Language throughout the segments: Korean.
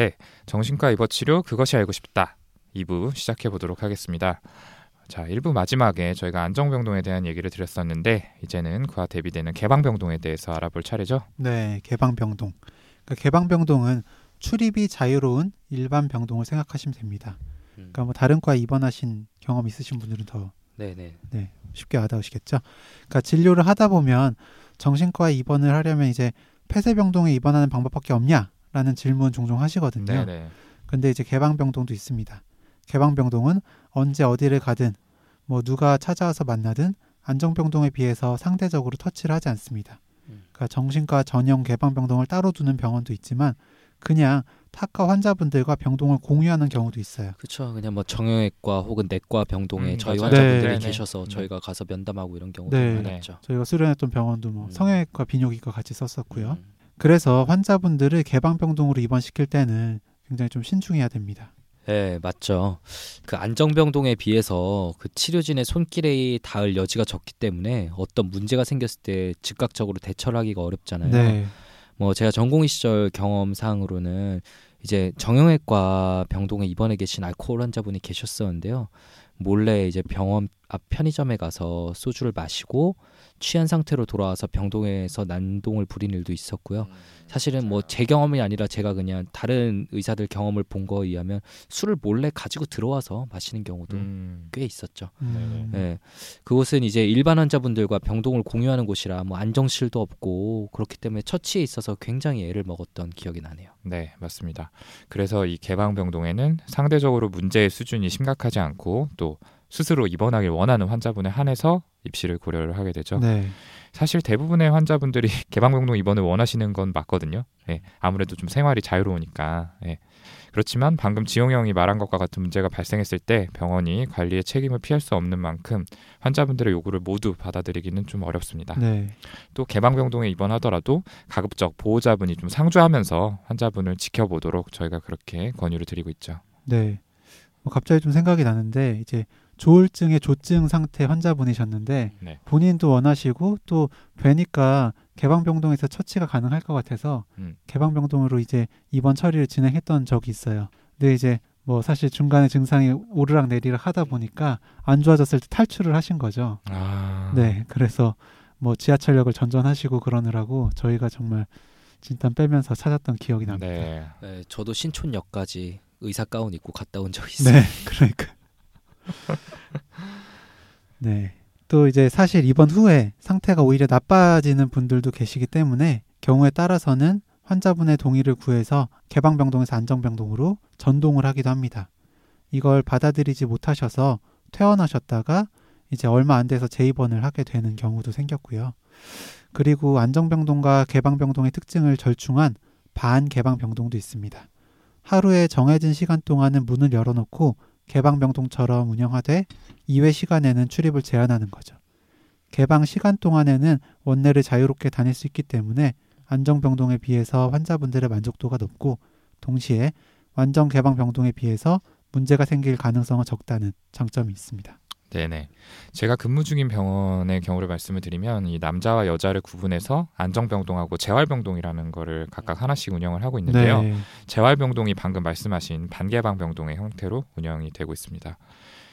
네, 정신과 입원 치료 그것이 알고 싶다. 2부 시작해 보도록 하겠습니다. 자, 1부 마지막에 저희가 안정병동에 대한 얘기를 드렸었는데 이제는 그와 대비되는 개방병동에 대해서 알아볼 차례죠. 네, 개방병동. 그러니까 개방병동은 출입이 자유로운 일반 병동을 생각하시면 됩니다. 음. 그러니까 뭐 다른 과 입원하신 경험 있으신 분들은 더 네네. 네, 쉽게 와닿으시겠죠. 그러니까 진료를 하다 보면 정신과 입원을 하려면 이제 폐쇄병동에 입원하는 방법밖에 없냐 라는 질문 종종 하시거든요. 네, 네. 근데 이제 개방병동도 있습니다. 개방병동은 언제 어디를 가든 뭐 누가 찾아와서 만나든 안정병동에 비해서 상대적으로 터치를 하지 않습니다. 음. 그러니까 정신과 전용 개방병동을 따로 두는 병원도 있지만 그냥 타과 환자분들과 병동을 공유하는 경우도 있어요. 그렇죠. 그냥 뭐 정형외과 혹은 내과 병동에 음, 저희 맞아요. 환자분들이 네, 네. 계셔서 음. 저희가 가서 면담하고 이런 경우도 네. 많았죠. 저희가 수련했던 병원도 뭐 음. 성형외과, 비뇨기과 같이 썼었고요. 음. 그래서 환자분들을 개방병동으로 입원시킬 때는 굉장히 좀 신중해야 됩니다. 네, 맞죠. 그 안정병동에 비해서 그 치료진의 손길에 닿을 여지가 적기 때문에 어떤 문제가 생겼을 때 즉각적으로 대처를 하기가 어렵잖아요. 네. 뭐 제가 전공의 시절 경험상으로는 이제 정형외과 병동에 입원해 계신 알코올 환자분이 계셨었는데요. 몰래 이제 병원 앞 편의점에 가서 소주를 마시고 취한 상태로 돌아와서 병동에서 난동을 부린 일도 있었고요. 사실은 뭐 제 경험이 아니라 제가 그냥 다른 의사들 경험을 본 거에 의하면 술을 몰래 가지고 들어와서 마시는 경우도 음, 꽤 있었죠. 음. 예. 그곳은 이제 일반 환자분들과 병동을 공유하는 곳이라 뭐 안정실도 없고 그렇기 때문에 처치에 있어서 굉장히 애를 먹었던 기억이 나네요. 네, 맞습니다. 그래서 이 개방병동에는 상대적으로 문제의 수준이 심각하지 않고 또 스스로 입원하길 원하는 환자분에 한해서 입시를 고려를 하게 되죠. 네. 사실 대부분의 환자분들이 개방병동 입원을 원하시는 건 맞거든요. 예, 아무래도 좀 생활이 자유로우니까. 예. 그렇지만 방금 지용 형이 말한 것과 같은 문제가 발생했을 때 병원이 관리의 책임을 피할 수 없는 만큼 환자분들의 요구를 모두 받아들이기는 좀 어렵습니다. 네. 또 개방병동에 입원하더라도 가급적 보호자분이 좀 상주하면서 환자분을 지켜보도록 저희가 그렇게 권유를 드리고 있죠. 네. 뭐 갑자기 좀 생각이 나는데 이제 조울증의 조증 상태 환자분이셨는데 네. 본인도 원하시고 또 뵈니까 개방병동에서 처치가 가능할 것 같아서 음. 개방병동으로 이제 입원 처리를 진행했던 적이 있어요. 근데 이제 뭐 사실 중간에 증상이 오르락 내리락 하다 보니까 안 좋아졌을 때 탈출을 하신 거죠. 아, 네. 그래서 뭐 지하철역을 전전하시고 그러느라고 저희가 정말 진땀 빼면서 찾았던 기억이 납니다. 네. 예, 저도 신촌역까지 의사 가운 입고 갔다 온 적이 있어요. 네, 그러니까. 네. 또 이제 사실 입원 후에 상태가 오히려 나빠지는 분들도 계시기 때문에 경우에 따라서는 환자분의 동의를 구해서 개방병동에서 안정병동으로 전동을 하기도 합니다. 이걸 받아들이지 못하셔서 퇴원하셨다가 이제 얼마 안 돼서 재입원을 하게 되는 경우도 생겼고요. 그리고 안정병동과 개방병동의 특징을 절충한 반개방병동도 있습니다. 하루에 정해진 시간 동안은 문을 열어놓고 개방병동처럼 운영하되 이외 시간에는 출입을 제한하는 거죠. 개방 시간 동안에는 원내를 자유롭게 다닐 수 있기 때문에 안정병동에 비해서 환자분들의 만족도가 높고 동시에 완전 개방병동에 비해서 문제가 생길 가능성은 적다는 장점이 있습니다. 네네. 제가 근무 중인 병원의 경우를 말씀을 드리면 이 남자와 여자를 구분해서 안정병동하고 재활병동이라는 거를 각각 하나씩 운영을 하고 있는데요. 네. 재활병동이 방금 말씀하신 반개방 병동의 형태로 운영이 되고 있습니다.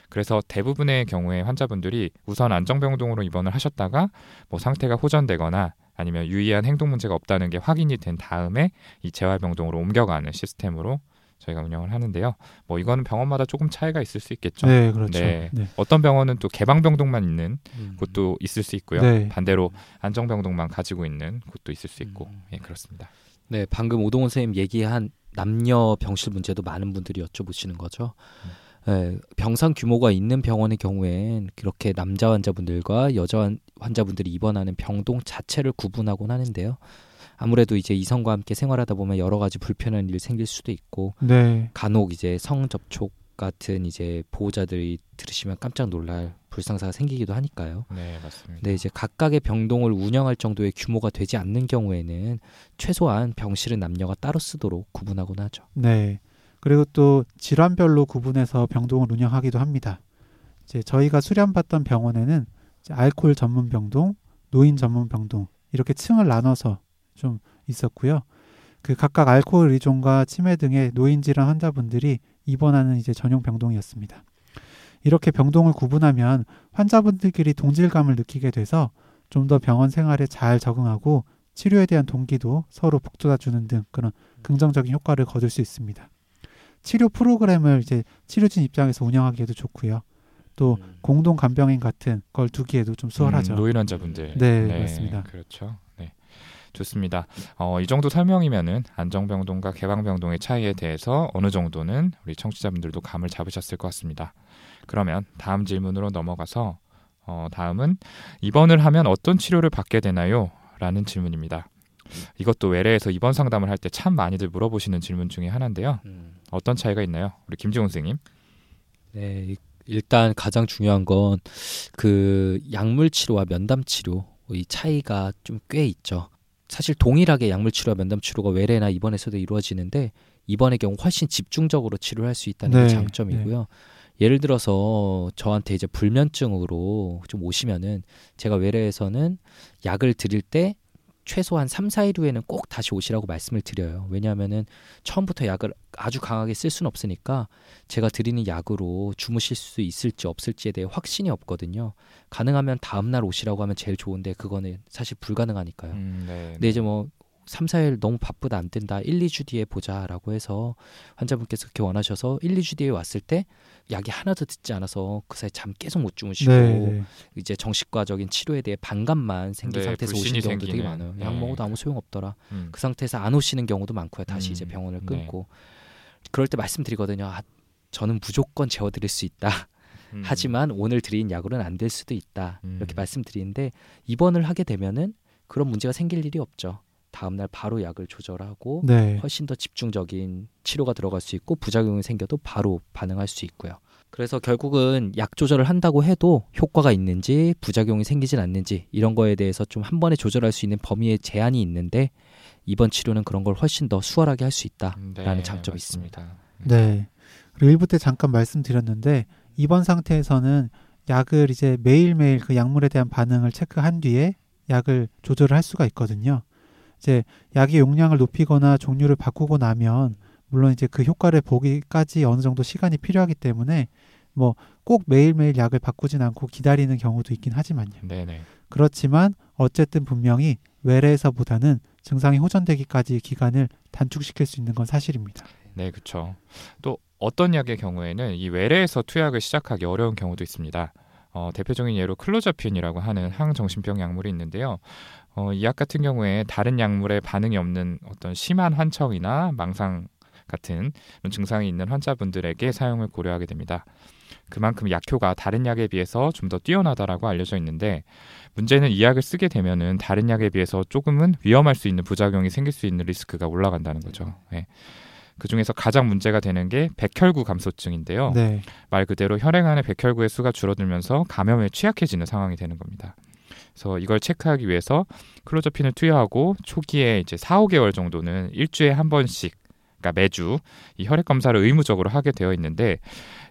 그래서 대부분의 경우에 환자분들이 우선 안정병동으로 입원을 하셨다가 뭐 상태가 호전되거나 아니면 유의한 행동 문제가 없다는 게 확인이 된 다음에 이 재활병동으로 옮겨가는 시스템으로 저희가 운영을 하는데요. 뭐 이거는 병원마다 조금 차이가 있을 수 있겠죠. 네, 그렇죠. 네. 네. 어떤 병원은 또 개방병동만 있는 음. 곳도 있을 수 있고요. 네. 반대로 안정병동만 가지고 있는 곳도 있을 수 있고, 음. 예 그렇습니다. 네, 방금 오동훈 선생님 얘기한 남녀 병실 문제도 많은 분들이 여쭤보시는 거죠. 네, 병상 규모가 있는 병원의 경우엔 그렇게 남자 환자분들과 여자 환- 환자분들이 입원하는 병동 자체를 구분하곤 하는데요. 아무래도 이제 이성과 함께 생활하다 보면 여러 가지 불편한 일이 생길 수도 있고 네. 간혹 이제 성 접촉 같은 이제 보호자들이 들으시면 깜짝 놀랄 불상사가 생기기도 하니까요. 네 맞습니다. 근데 이제 각각의 병동을 운영할 정도의 규모가 되지 않는 경우에는 최소한 병실은 남녀가 따로 쓰도록 구분하곤 하죠. 네. 그리고 또 질환별로 구분해서 병동을 운영하기도 합니다. 이제 저희가 수련받던 병원에는 알코올 전문 병동, 노인 전문 병동 이렇게 층을 나눠서 좀 있었고요. 그 각각 알코올 의존과 치매 등의 노인 질환 환자분들이 입원하는 이제 전용 병동이었습니다. 이렇게 병동을 구분하면 환자분들끼리 동질감을 느끼게 돼서 좀 더 병원 생활에 잘 적응하고 치료에 대한 동기도 서로 북돋아주는 등 그런 긍정적인 효과를 거둘 수 있습니다. 치료 프로그램을 이제 치료진 입장에서 운영하기에도 좋고요. 또 음. 공동 간병인 같은 걸 두기에도 좀 수월하죠. 음, 노인 환자분들. 네, 맞습니다. 그렇죠. 네. 좋습니다. 어, 이 정도 설명이면은 안정병동과 개방병동의 차이에 대해서 어느 정도는 우리 청취자분들도 감을 잡으셨을 것 같습니다. 그러면 다음 질문으로 넘어가서 어, 다음은 입원을 하면 어떤 치료를 받게 되나요? 라는 질문입니다. 이것도 외래에서 입원 상담을 할 때 참 많이들 물어보시는 질문 중에 하나인데요. 음. 어떤 차이가 있나요? 우리 김지훈 선생님. 네, 이- 일단 가장 중요한 건 그 약물 치료와 면담 치료 이 차이가 좀 꽤 있죠. 사실 동일하게 약물 치료와 면담 치료가 외래나 입원에서도 이루어지는데 입원의 경우 훨씬 집중적으로 치료할 수 있다는 네, 게 장점이고요. 예를 들어서 저한테 이제 불면증으로 좀 오시면은 제가 외래에서는 약을 드릴 때 최소한 3, 4일 후에는 꼭 다시 오시라고 말씀을 드려요. 왜냐하면은 처음부터 약을 아주 강하게 쓸 수는 없으니까 제가 드리는 약으로 주무실 수 있을지 없을지에 대해 확신이 없거든요. 가능하면 다음 날 오시라고 하면 제일 좋은데 그거는 사실 불가능하니까요. 음, 네. 근데 이제 뭐 3, 4일 너무 바쁘다 안 된다. 1, 2주 뒤에 보자라고 해서 환자분께서 그렇게 원하셔서 1, 2주 뒤에 왔을 때 약이 하나도 듣지 않아서 그 사이 잠 계속 못 주무시고 네, 네. 이제 정식과적인 치료에 대해 반감만 생긴 네, 상태에서 오시는 경우도 되게 생기는. 많아요. 네. 약 먹어도 아무 소용 없더라. 음, 그 상태에서 안 오시는 경우도 많고요. 다시 음, 이제 병원을 네. 끊고 그럴 때 말씀드리거든요. 아, 저는 무조건 재워드릴 수 있다. 음, 하지만 오늘 드린 약으로는 안 될 수도 있다. 음. 이렇게 말씀드리는데 입원을 하게 되면은 그런 문제가 생길 일이 없죠. 다음 날 바로 약을 조절하고 네. 훨씬 더 집중적인 치료가 들어갈 수 있고 부작용이 생겨도 바로 반응할 수 있고요. 그래서 결국은 약 조절을 한다고 해도 효과가 있는지 부작용이 생기진 않는지 이런 거에 대해서 좀 한 번에 조절할 수 있는 범위의 제한이 있는데 이번 치료는 그런 걸 훨씬 더 수월하게 할 수 있다라는 네, 장점이 맞습니다. 있습니다. 네. 그리고 일부 때 잠깐 말씀드렸는데 입원 상태에서는 약을 이제 매일매일 그 약물에 대한 반응을 체크한 뒤에 약을 조절을 할 수가 있거든요. 이제 약의 용량을 높이거나 종류를 바꾸고 나면 물론 이제 그 효과를 보기까지 어느 정도 시간이 필요하기 때문에 뭐 꼭 매일매일 약을 바꾸진 않고 기다리는 경우도 있긴 하지만요. 네네. 그렇지만 어쨌든 분명히 외래에서보다는 증상이 호전되기까지 기간을 단축시킬 수 있는 건 사실입니다. 네, 그렇죠. 또 어떤 약의 경우에는 이 외래에서 투약을 시작하기 어려운 경우도 있습니다. 어, 대표적인 예로 클로자핀이라고 하는 항정신병 약물이 있는데요. 어, 이 약 같은 경우에 다른 약물에 반응이 없는 어떤 심한 환청이나 망상 같은 증상이 있는 환자분들에게 사용을 고려하게 됩니다. 그만큼 약효가 다른 약에 비해서 좀 더 뛰어나다라고 알려져 있는데 문제는 이 약을 쓰게 되면은 다른 약에 비해서 조금은 위험할 수 있는 부작용이 생길 수 있는 리스크가 올라간다는 거죠. 예. 그 중에서 가장 문제가 되는 게 백혈구 감소증인데요. 네. 말 그대로 혈액 안에 백혈구의 수가 줄어들면서 감염에 취약해지는 상황이 되는 겁니다. 그래서 이걸 체크하기 위해서 클로저핀을 투여하고 초기에 이제 4, 5개월 정도는 일주일에 한 번씩 그러니까 매주 이 혈액 검사를 의무적으로 하게 되어 있는데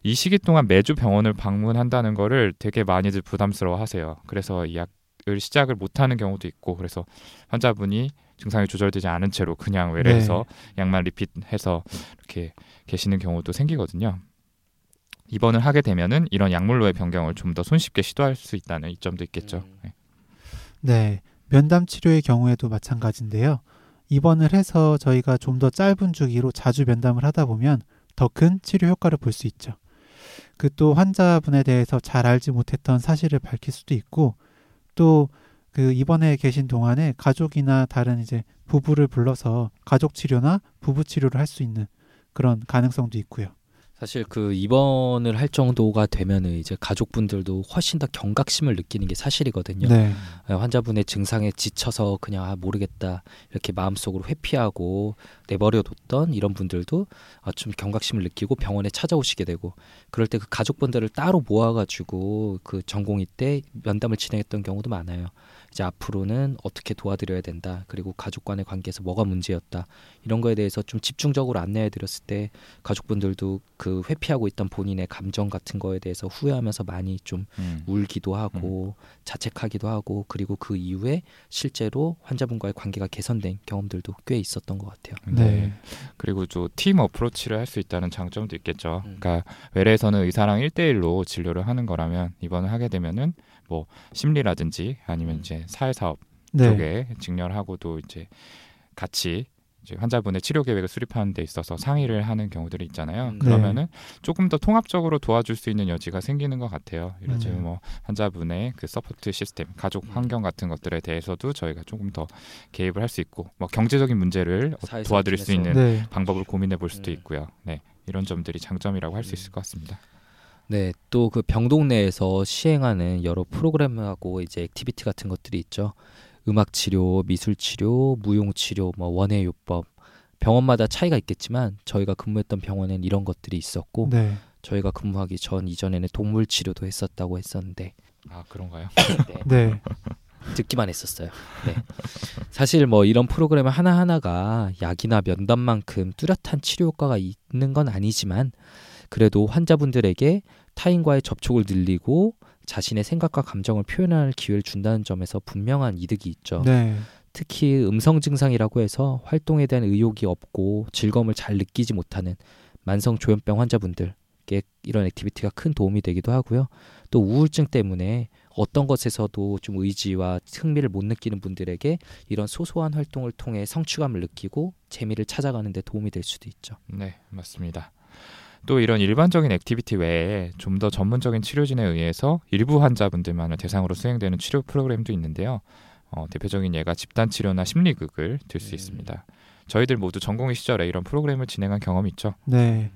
이 시기 동안 매주 병원을 방문한다는 거를 되게 많이들 부담스러워 하세요. 그래서 이 약을 시작을 못 하는 경우도 있고 그래서 환자분이 증상이 조절되지 않은 채로 그냥 외래에서 약만 리핏해서 이렇게 계시는 경우도 생기거든요. 입원을 하게 되면은 이런 약물로의 변경을 좀 더 손쉽게 시도할 수 있다는 이점도 있겠죠. 음. 네. 네. 면담 치료의 경우에도 마찬가지인데요. 입원을 해서 저희가 좀 더 짧은 주기로 자주 면담을 하다 보면 더 큰 치료 효과를 볼 수 있죠. 그 또 환자분에 대해서 잘 알지 못했던 사실을 밝힐 수도 있고 또 그 입원해 계신 동안에 가족이나 다른 이제 부부를 불러서 가족 치료나 부부 치료를 할 수 있는 그런 가능성도 있고요. 사실 그 입원을 할 정도가 되면은 이제 가족분들도 훨씬 더 경각심을 느끼는 게 사실이거든요. 네. 예, 환자분의 증상에 지쳐서 그냥 아, 모르겠다 이렇게 마음속으로 회피하고 내버려뒀던 이런 분들도 아, 좀 경각심을 느끼고 병원에 찾아오시게 되고 그럴 때 그 가족분들을 따로 모아가지고 그 전공의 때 면담을 진행했던 경우도 많아요. 이제 앞으로는 어떻게 도와드려야 된다. 그리고 가족 간의 관계에서 뭐가 문제였다. 이런 거에 대해서 좀 집중적으로 안내해 드렸을 때 가족분들도 그 회피하고 있던 본인의 감정 같은 거에 대해서 후회하면서 많이 좀 음. 울기도 하고 자책하기도 하고 그리고 그 이후에 실제로 환자분과의 관계가 개선된 경험들도 꽤 있었던 것 같아요. 네. 네. 그리고 또 team approach를 할 수 있다는 장점도 있겠죠. 음. 그러니까 외래에서는 의사랑 1대1로 진료를 하는 거라면 입원을 하게 되면은 뭐 심리라든지 아니면 음. 이제 사회사업 네. 쪽에 직렬하고도 이제 같이 이제 환자분의 치료 계획을 수립하는 데 있어서 상의를 하는 경우들이 있잖아요. 음. 그러면은 조금 더 통합적으로 도와줄 수 있는 여지가 생기는 것 같아요. 이런 음. 뭐 환자분의 그 support system, 가족 음. 환경 같은 것들에 대해서도 저희가 조금 더 개입을 할 수 있고 뭐 경제적인 문제를 어- 도와드릴 수. 있는 네. 방법을 고민해 볼 수도 음. 있고요. 네. 이런 점들이 장점이라고 할수 음. 있을 것 같습니다. 네, 또 그 병동 내에서 시행하는 여러 프로그램하고 이제 activity 같은 것들이 있죠. 음악 치료, 미술 치료, 무용 치료, 뭐 원예 요법 병원마다 차이가 있겠지만 저희가 근무했던 병원엔 이런 것들이 있었고 네. 저희가 근무하기 전 이전에는 동물 치료도 했었다고 했었는데 아 그런가요? 네, 네. 듣기만 했었어요. 네. 사실 뭐 이런 프로그램 하나 하나가 약이나 면담만큼 뚜렷한 치료 효과가 있는 건 아니지만 그래도 환자분들에게 타인과의 접촉을 늘리고 자신의 생각과 감정을 표현할 기회를 준다는 점에서 분명한 이득이 있죠. 네. 특히 음성 증상이라고 해서 활동에 대한 의욕이 없고 즐거움을 잘 느끼지 못하는 만성 조현병 환자분들께 이런 activity가 큰 도움이 되기도 하고요. 또 우울증 때문에 어떤 것에서도 좀 의지와 흥미를 못 느끼는 분들에게 이런 소소한 활동을 통해 성취감을 느끼고 재미를 찾아가는 데 도움이 될 수도 있죠. 네, 맞습니다. 또 이런 일반적인 activity 외에 좀 더 전문적인 치료진에 의해서 일부 환자분들만을 대상으로 수행되는 치료 프로그램도 있는데요. 어, 대표적인 예가 집단 치료나 심리극을 들수 음. 있습니다. 저희들 모두 전공의 시절에 이런 프로그램을 진행한 경험이 있죠. 네.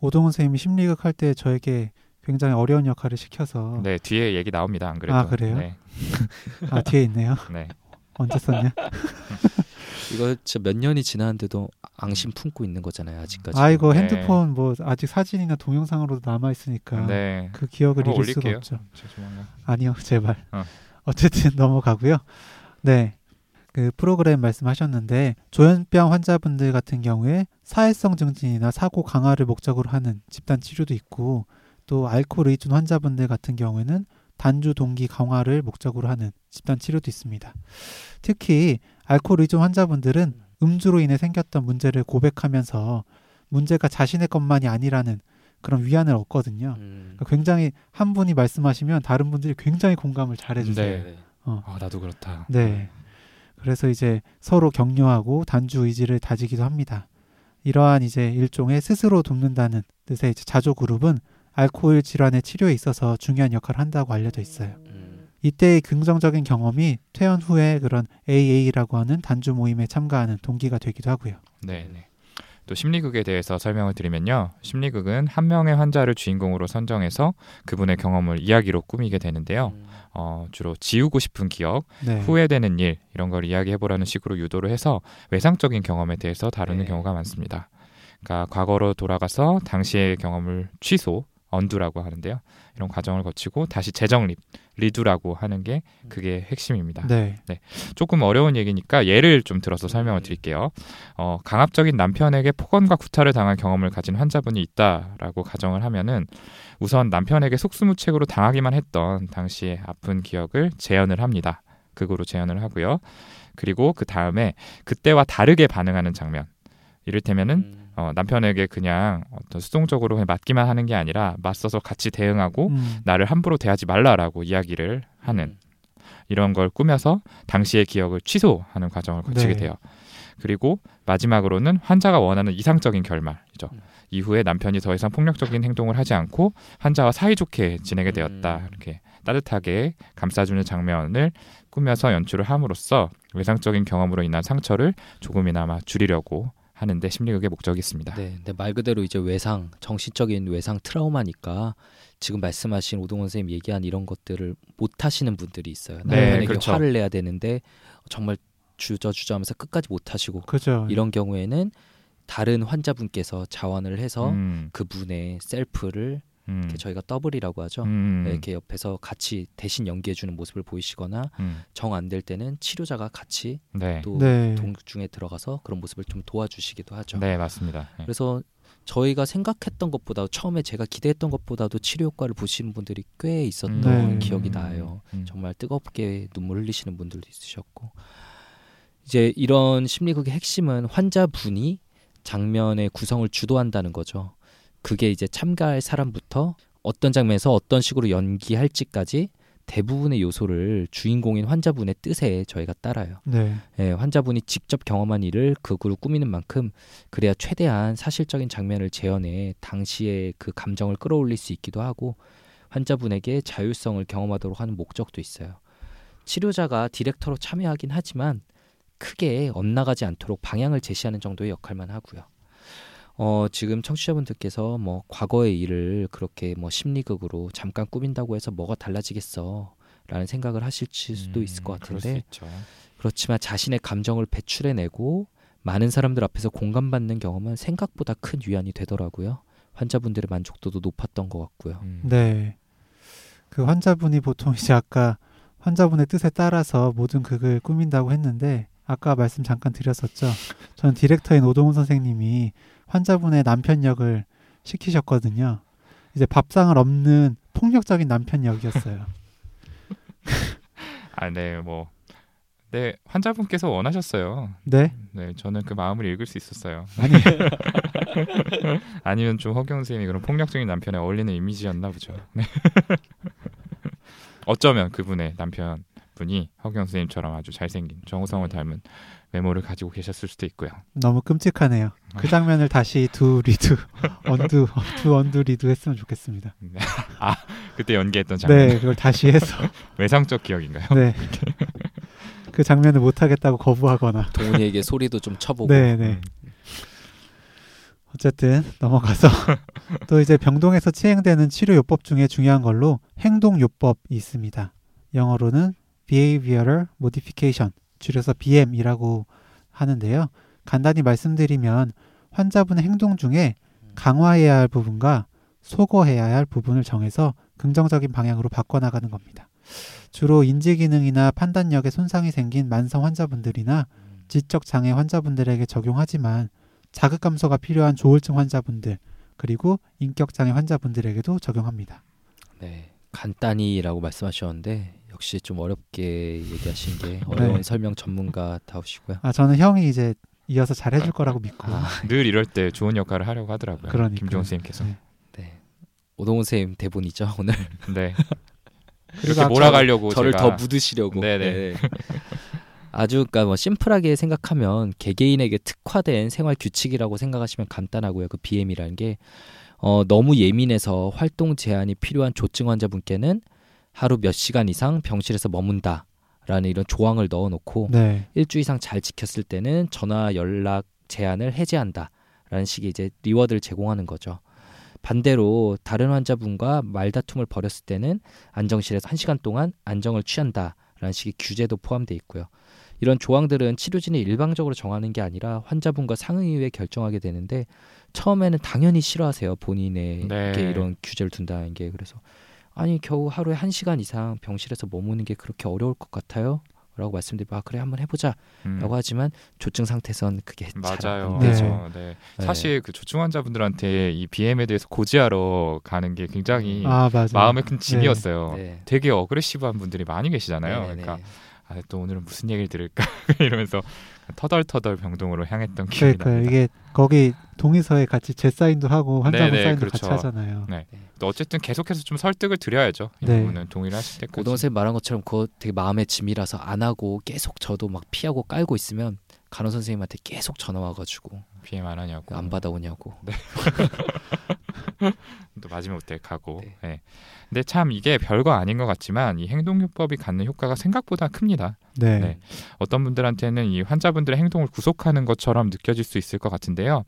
오동훈 선생님이 심리극 할 때 저에게 굉장히 어려운 역할을 시켜서 네, 뒤에 얘기 나옵니다. 안 그래도. 아, 그래요? 네, 아 뒤에 있네요. 네. 언제 썼냐? 이거 진짜 몇 년이 지났는데도 앙심 품고 있는 거잖아요, 아직까지. 아 이거 네. 핸드폰 뭐 아직 사진이나 동영상으로도 남아 있으니까 네. 그 기억을 잃을 수가 올릴게요. 없죠. 제 조만간. 아니요, 제발. 어. 어쨌든 넘어가고요. 네. 그 프로그램 말씀하셨는데 조현병 환자분들 같은 경우에 사회성 증진이나 사고 강화를 목적으로 하는 집단 치료도 있고 또 알코올 의존 환자분들 같은 경우에는 단주 동기 강화를 목적으로 하는 집단 치료도 있습니다. 특히 알코올 의존 환자분들은 음주로 인해 생겼던 문제를 고백하면서 문제가 자신의 것만이 아니라는 그런 위안을 얻거든요. 음. 그러니까 굉장히 한 분이 말씀하시면 다른 분들이 굉장히 공감을 잘 해주세요. 네. 어. 아, 나도 그렇다. 네. 그래서 이제 서로 격려하고 단주 의지를 다지기도 합니다. 이러한 이제 일종의 스스로 돕는다는 뜻의 자조 그룹은 알코올 질환의 치료에 있어서 중요한 역할을 한다고 알려져 있어요. 음. 이때의 긍정적인 경험이 퇴원 후에 그런 AA라고 하는 단주 모임에 참가하는 동기가 되기도 하고요. 네, 네. 또 심리극에 대해서 설명을 드리면요. 심리극은 한 명의 환자를 주인공으로 선정해서 그분의 경험을 이야기로 꾸미게 되는데요. 음. 어, 주로 지우고 싶은 기억, 네. 후회되는 일 이런 걸 이야기해보라는 식으로 유도를 해서 외상적인 경험에 대해서 다루는 네. 경우가 많습니다. 그러니까 과거로 돌아가서 당시의 경험을 취소, 언두라고 하는데요. 이런 과정을 거치고 다시 재정립, 리두라고 하는 게 그게 핵심입니다. 네. 조금 어려운 얘기니까 예를 좀 들어서 설명을 드릴게요. 어, 강압적인 남편에게 폭언과 구타를 당한 경험을 가진 환자분이 있다라고 가정을 하면은 우선 남편에게 속수무책으로 당하기만 했던 당시의 아픈 기억을 재현을 합니다. 극으로 재현을 하고요. 그리고 그 다음에 그때와 다르게 반응하는 장면. 이를테면은 음. 어, 남편에게 그냥 어떤 수동적으로 그냥 맞기만 하는 게 아니라 맞서서 같이 대응하고 음, 나를 함부로 대하지 말라라고 이야기를 하는 이런 걸 꾸며서 당시의 기억을 취소하는 과정을 거치게 네. 돼요. 그리고 마지막으로는 환자가 원하는 이상적인 결말이죠. 음. 이후에 남편이 더 이상 폭력적인 행동을 하지 않고 환자와 사이좋게 지내게 되었다. 음. 이렇게 따뜻하게 감싸주는 장면을 꾸며서 연출을 함으로써 외상적인 경험으로 인한 상처를 조금이나마 줄이려고 하는데 심리극의 목적이 있습니다. 네, 근데 말 그대로 이제 외상, 정신적인 외상 트라우마니까 지금 말씀하신 오동원 선생님 얘기한 이런 것들을 못 하시는 분들이 있어요. 네, 남편에게 그렇죠. 화를 내야 되는데 정말 주저주저하면서 끝까지 못 하시고 그죠. 이런 경우에는 다른 환자분께서 자원을 해서 음, 그분의 셀프를 음. 이렇게 저희가 더블이라고 하죠. 음. 네, 이렇게 옆에서 같이 대신 연기해주는 모습을 보이시거나 음. 정안 될 때는 치료자가 같이 네. 또 네. 동중에 들어가서 그런 모습을 좀 도와주시기도 하죠. 네, 맞습니다. 네. 그래서 저희가 생각했던 것보다 처음에 제가 기대했던 것보다도 치료 효과를 보시는 분들이 꽤 있었던 네. 기억이 나요. 음. 정말 뜨겁게 눈물 흘리시는 분들도 있으셨고 이제 이런 심리극의 핵심은 환자분이 장면의 구성을 주도한다는 거죠. 그게 이제 참가할 사람부터 어떤 장면에서 어떤 식으로 연기할지까지 대부분의 요소를 주인공인 환자분의 뜻에 저희가 따라요. 네. 예, 환자분이 직접 경험한 일을 극으로 꾸미는 만큼 그래야 최대한 사실적인 장면을 재현해 당시의 그 감정을 끌어올릴 수 있기도 하고 환자분에게 자율성을 경험하도록 하는 목적도 있어요. 치료자가 디렉터로 참여하긴 하지만 크게 엇나가지 않도록 방향을 제시하는 정도의 역할만 하고요. 어, 지금 청취자분들께서 뭐 과거의 일을 그렇게 뭐 심리극으로 잠깐 꾸민다고 해서 뭐가 달라지겠어 라는 생각을 하실 수도 있을 것 음, 그럴 수 같은데 있죠. 그렇지만 자신의 감정을 배출해내고 많은 사람들 앞에서 공감받는 경험은 생각보다 큰 위안이 되더라고요. 환자분들의 만족도도 높았던 것 같고요. 음. 네. 그 환자분이 보통 이제 아까 환자분의 뜻에 따라서 모든 극을 꾸민다고 했는데 아까 말씀 잠깐 드렸었죠. 저는 디렉터인 오동훈 선생님이 환자분의 남편 역을 시키셨거든요. 이제 밥상을 없는 폭력적인 남편 역이었어요. 아, 네, 뭐, 네 환자분께서 원하셨어요. 네? 네, 저는 그 마음을 읽을 수 있었어요. 아니, 아니면 좀 허경 선생님이 그런 폭력적인 남편에 어울리는 이미지였나 보죠. 네. 어쩌면 그분의 남편분이 허경 선생님처럼 아주 잘생긴 정우성을 닮은 외모를 가지고 계셨을 수도 있고요. 너무 끔찍하네요. 그 장면을 다시 do redo, undo, do undo redo 했으면 좋겠습니다. 네. 아, 그때 연기했던 장면. 네, 그걸 다시 해서. 외상적 기억인가요? 네. 그 장면을 못하겠다고 거부하거나. 동훈이에게 소리도 좀 쳐보고 네, 네. 어쨌든 넘어가서 또 이제 병동에서 시행되는 치료 요법 중에 중요한 걸로 행동 요법이 있습니다. 영어로는 Behavioral Modification, 줄여서 BM이라고 하는데요. 간단히 말씀드리면 환자분의 행동 중에 강화해야 할 부분과 소거해야 할 부분을 정해서 긍정적인 방향으로 바꿔나가는 겁니다. 주로 인지 기능이나 판단력에 손상이 생긴 만성 환자분들이나 지적 장애 환자분들에게 적용하지만 자극 감소가 필요한 조울증 환자분들 그리고 인격 장애 환자분들에게도 적용합니다. 네, 간단히라고 말씀하셨는데 역시 좀 어렵게 얘기하신 게 어려운 네. 설명 전문가 다우시고요. 아 저는 형이 이제 이어서 잘 해줄 거라고 믿고 아, 늘 이럴 때 좋은 역할을 하려고 하더라고요. 그러니까요. 김종훈 선생님께서. 네. 네. 오동훈 선생님 대본이죠 오늘 네. 그리고 이렇게 아까 몰아가려고 저를 제가 더 묻으시려고. 네네. 네. 아주 그러니까 뭐 심플하게 생각하면 개개인에게 특화된 생활 규칙이라고 생각하시면 간단하고요. 그 BM이라는 게 어, 너무 예민해서 활동 제한이 필요한 조증 환자분께는 하루 몇 시간 이상 병실에서 머문다 라는 이런 조항을 넣어놓고 네. 일주 이상 잘 지켰을 때는 전화 연락 제한을 해제한다라는 식의 이제 리워드를 제공하는 거죠. 반대로 다른 환자분과 말다툼을 벌였을 때는 안정실에서 한 시간 동안 안정을 취한다라는 식의 규제도 포함되어 있고요. 이런 조항들은 치료진이 일방적으로 정하는 게 아니라 환자분과 상의 후에 결정하게 되는데 처음에는 당연히 싫어하세요. 본인에게 네. 이런 규제를 둔다는 게 그래서 아니 겨우 하루에 한 시간 이상 병실에서 머무는 게 그렇게 어려울 것 같아요? 라고 말씀드리면 아 그래 한번 해보자 음, 라고 하지만 조증 상태선 그게 잘 맞아요. 안 네. 되죠. 네. 네. 사실 그 조증 환자분들한테 이 BM에 대해서 고지하러 가는 게 굉장히 아 맞아요. 마음의 큰 짐이었어요. 네. 되게 어그레시브한 분들이 많이 계시잖아요. 네, 네, 그러니까 네. 아, 또 오늘은 무슨 얘기를 들을까 이러면서 터덜터덜 병동으로 향했던 기억이 그러니까요. 납니다. 이게 거기 동의서에 같이 제 사인도 하고 환자분 네네, 사인도 그렇죠. 같이 하잖아요. 네. 또 어쨌든 계속해서 좀 설득을 드려야죠. 이 네. 부분은 동의를 하실 때까지. 고동 선생님 말한 것처럼 그거 되게 마음의 짐이라서 안 하고 계속 저도 막 피하고 깔고 있으면 간호 선생님한테 계속 전화 와가지고 BM 안 하냐고. 안 받아오냐고. 또 마지못해 가고. 네. 네. 근데 참 이게 별거 아닌 것 같지만 이 행동요법이 갖는 효과가 생각보다 큽니다. 네. 네. 어떤 분들한테는 이 환자분들의 행동을 구속하는 것처럼 느껴질 수 있을 것 같은데요.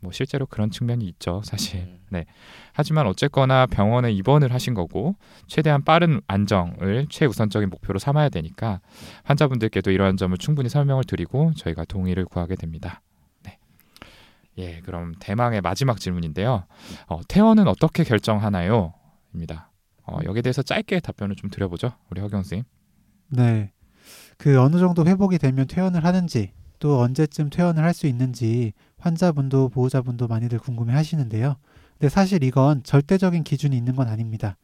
뭐 실제로 그런 측면이 있죠, 사실. 음. 하지만 어쨌거나 병원에 입원을 하신 거고 최대한 빠른 안정을 최우선적인 목표로 삼아야 되니까 환자분들께도 이러한 점을 충분히 설명을 드리고 저희가 동의를 구하게 됩니다. 네. 예, 그럼 대망의 마지막 질문인데요. 어, 퇴원은 어떻게 결정하나요? 입니다. 어, 여기에 대해서 짧게 답변을 좀 드려보죠. 우리 허경 선생님. 네. 그 어느 정도 회복이 되면 퇴원을 하는지 또 언제쯤 퇴원을 할 수 있는지 환자분도 보호자분도 많이들 궁금해 하시는데요. 근데 사실 이건 절대적인 기준이 있는 건 아닙니다.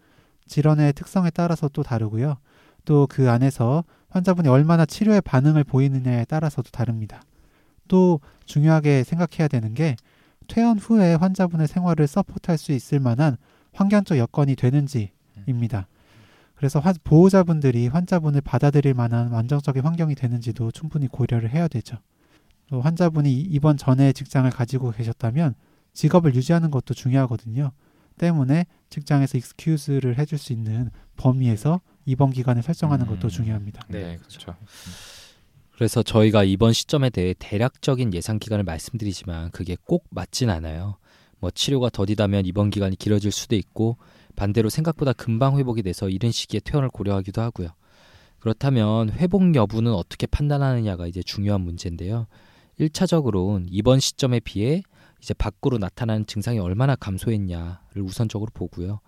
질환의 특성에 따라서 또 다르고요. 또 그 안에서 환자분이 얼마나 치료에 반응을 보이느냐에 따라서도 다릅니다. 또 중요하게 생각해야 되는 게 퇴원 후에 환자분의 생활을 서포트할 수 있을 만한 환경적 여건이 되는지입니다. 그래서 화- 보호자분들이 환자분을 받아들일 만한 안정적인 환경이 되는지도 충분히 고려를 해야 되죠. 또 환자분이 이- 입원 전에 직장을 가지고 계셨다면 직업을 유지하는 것도 중요하거든요. 때문에 직장에서 익스큐즈를 해줄 수 있는 범위에서 입원 기간을 설정하는 것도 음. 중요합니다. 네, 네, 그렇죠. 그렇죠. 그래서 저희가 이번 시점에 대해 대략적인 예상 기간을 말씀드리지만 그게 꼭 맞진 않아요. 뭐 치료가 더디다면 입원 기간이 길어질 수도 있고 반대로 생각보다 금방 회복이 돼서 이른 시기에 퇴원을 고려하기도 하고요. 그렇다면 회복 여부는 어떻게 판단하느냐가 이제 중요한 문제인데요. 1차적으로는 이번 시점에 비해 이제 밖으로 나타나는 증상이 얼마나 감소했냐를 우선적으로 보고요.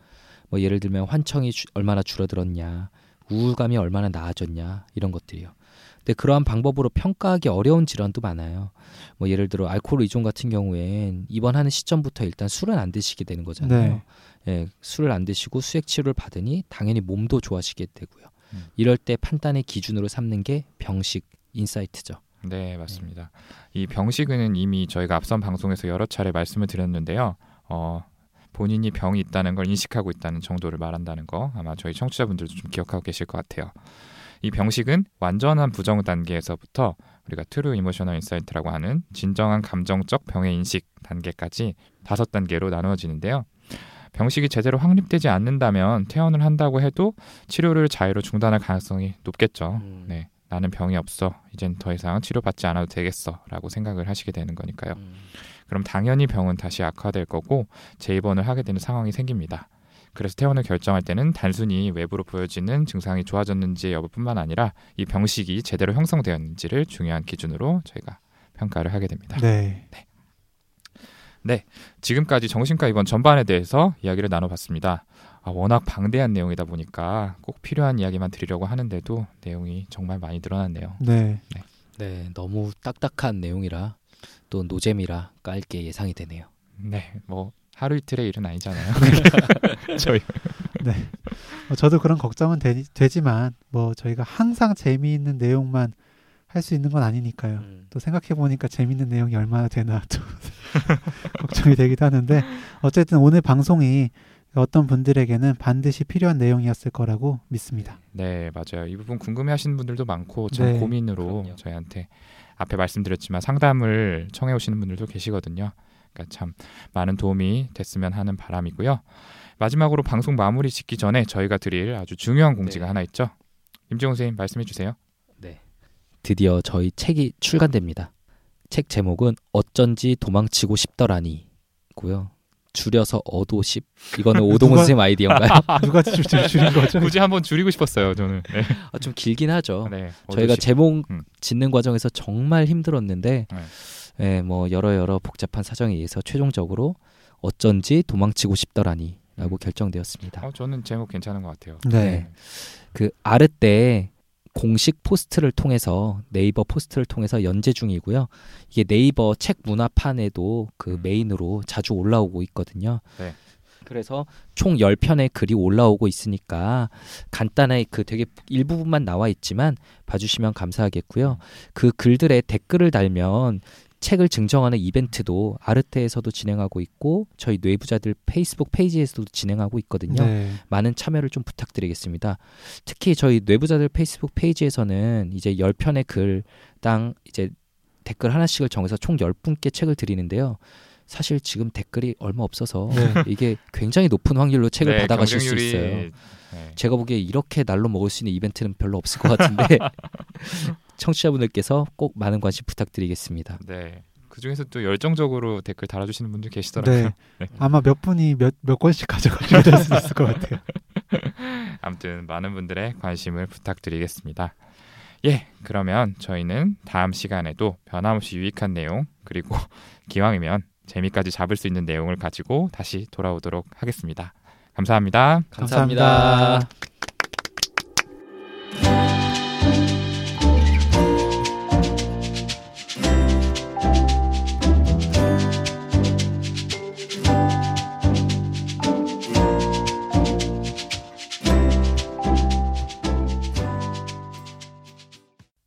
뭐 예를 들면 환청이 주- 얼마나 줄어들었냐, 우울감이 얼마나 나아졌냐 이런 것들이요. 근데 그러한 방법으로 평가하기 어려운 질환도 많아요. 뭐 예를 들어 알코올 의존 같은 경우엔 입원하는 시점부터 일단 술은 안 드시게 되는 거잖아요. 예, 술을 안 드시고 수액 치료를 받으니 당연히 몸도 좋아지게 되고요. 음. 이럴 때 판단의 기준으로 삼는 게 병식 insight죠. 네, 맞습니다. 이 병식은 이미 저희가 앞선 방송에서 여러 차례 말씀을 드렸는데요. 어, 본인이 병이 있다는 걸 인식하고 있다는 정도를 말한다는 거 아마 저희 청취자분들도 좀 기억하고 계실 것 같아요. 이 병식은 완전한 부정 단계에서부터 우리가 true emotional insight라고 하는 진정한 감정적 병의 인식 단계까지 다섯 단계로 나누어지는데요. 병식이 제대로 확립되지 않는다면 퇴원을 한다고 해도 치료를 자유로 중단할 가능성이 높겠죠. 음. 네. 나는 병이 없어. 이젠 더 이상 치료받지 않아도 되겠어. 라고 생각을 하시게 되는 거니까요. 음. 그럼 당연히 병은 다시 악화될 거고 재입원을 하게 되는 상황이 생깁니다. 그래서 퇴원을 결정할 때는 단순히 외부로 보여지는 증상이 좋아졌는지 여부뿐만 아니라 이 병식이 제대로 형성되었는지를 중요한 기준으로 저희가 평가를 하게 됩니다. 네. 지금까지 정신과 입원 전반에 대해서 이야기를 나눠봤습니다. 아, 워낙 방대한 내용이다 보니까 꼭 필요한 이야기만 드리려고 하는데도 내용이 정말 많이 늘어났네요. 네. 네, 너무 딱딱한 내용이라 또 노잼이라 깔게 예상이 되네요. 네, 뭐 하루 이틀의 일은 아니잖아요. 저희 뭐 저도 그런 걱정은 되, 되지만 뭐 저희가 항상 재미있는 내용만 할 수 있는 건 아니니까요. 음. 또 생각해 보니까 재밌는 내용이 얼마나 되나 또 걱정이 되기도 하는데 어쨌든 오늘 방송이 어떤 분들에게는 반드시 필요한 내용이었을 거라고 믿습니다. 네 맞아요. 이 부분 궁금해 하시는 분들도 많고 참 네, 고민으로 그럼요. 저희한테 앞에 말씀드렸지만 상담을 청해 오시는 분들도 계시거든요. 그러니까 참 많은 도움이 됐으면 하는 바람이고요. 마지막으로 방송 마무리 짓기 전에 저희가 드릴 아주 중요한 공지가 네. 하나 있죠. 임지용 선생님 말씀해 주세요. 네. 드디어 저희 책이 출간됩니다. 책 제목은 어쩐지 도망치고 싶더라니고요. 줄여서 어도십. 이거는 오동훈 누가- 선생님 아이디어인가요? 누가 줄, 줄, 줄인 거죠? 굳이 한번 줄이고 싶었어요. 저는. 네. 아, 좀 길긴 하죠. 네, 저희가. 제목 음. 짓는 과정에서 정말 힘들었는데, 네. 예, 뭐 여러 여러 복잡한 사정에 의해서 최종적으로 어쩐지 도망치고 싶더라니라고 결정되었습니다. 어, 저는 제목 괜찮은 것 같아요. 네. 그 아르테 공식 포스트를 통해서 네이버 포스트를 통해서 연재 중이고요. 이게 네이버 책 문화판에도 그 음. 메인으로 자주 올라오고 있거든요. 네. 그래서 총 10편의 글이 올라오고 있으니까 간단하게 그 되게 일부분만 나와 있지만 봐주시면 감사하겠고요. 그 글들에 댓글을 달면 책을 증정하는 이벤트도 아르테에서도 진행하고 있고 저희 뇌부자들 페이스북 페이지에서도 진행하고 있거든요. 네. 많은 참여를 좀 부탁드리겠습니다. 특히 저희 뇌부자들 페이스북 페이지에서는 이제 10편의 글당 이제 댓글 하나씩을 정해서 총 10분께 책을 드리는데요. 사실 지금 댓글이 얼마 없어서 네. 이게 굉장히 높은 확률로 책을 네, 받아가실 수 경쟁률이- 있어요. 네. 제가 보기에 이렇게 날로 먹을 수 있는 이벤트는 별로 없을 것 같은데 청취자분들께서 꼭 많은 관심 부탁드리겠습니다. 네. 그 중에서 또 열정적으로 댓글 달아주시는 분들 계시더라고요. 네. 네. 아마 몇 분이 몇, 몇 권씩 가져가셔야 될수 있을 것 같아요. 아무튼 많은 분들의 관심을 부탁드리겠습니다. 예, 그러면 저희는 다음 시간에도 변함없이 유익한 내용 그리고 기왕이면 재미까지 잡을 수 있는 내용을 가지고 다시 돌아오도록 하겠습니다. 감사합니다. 감사합니다. 감사합니다.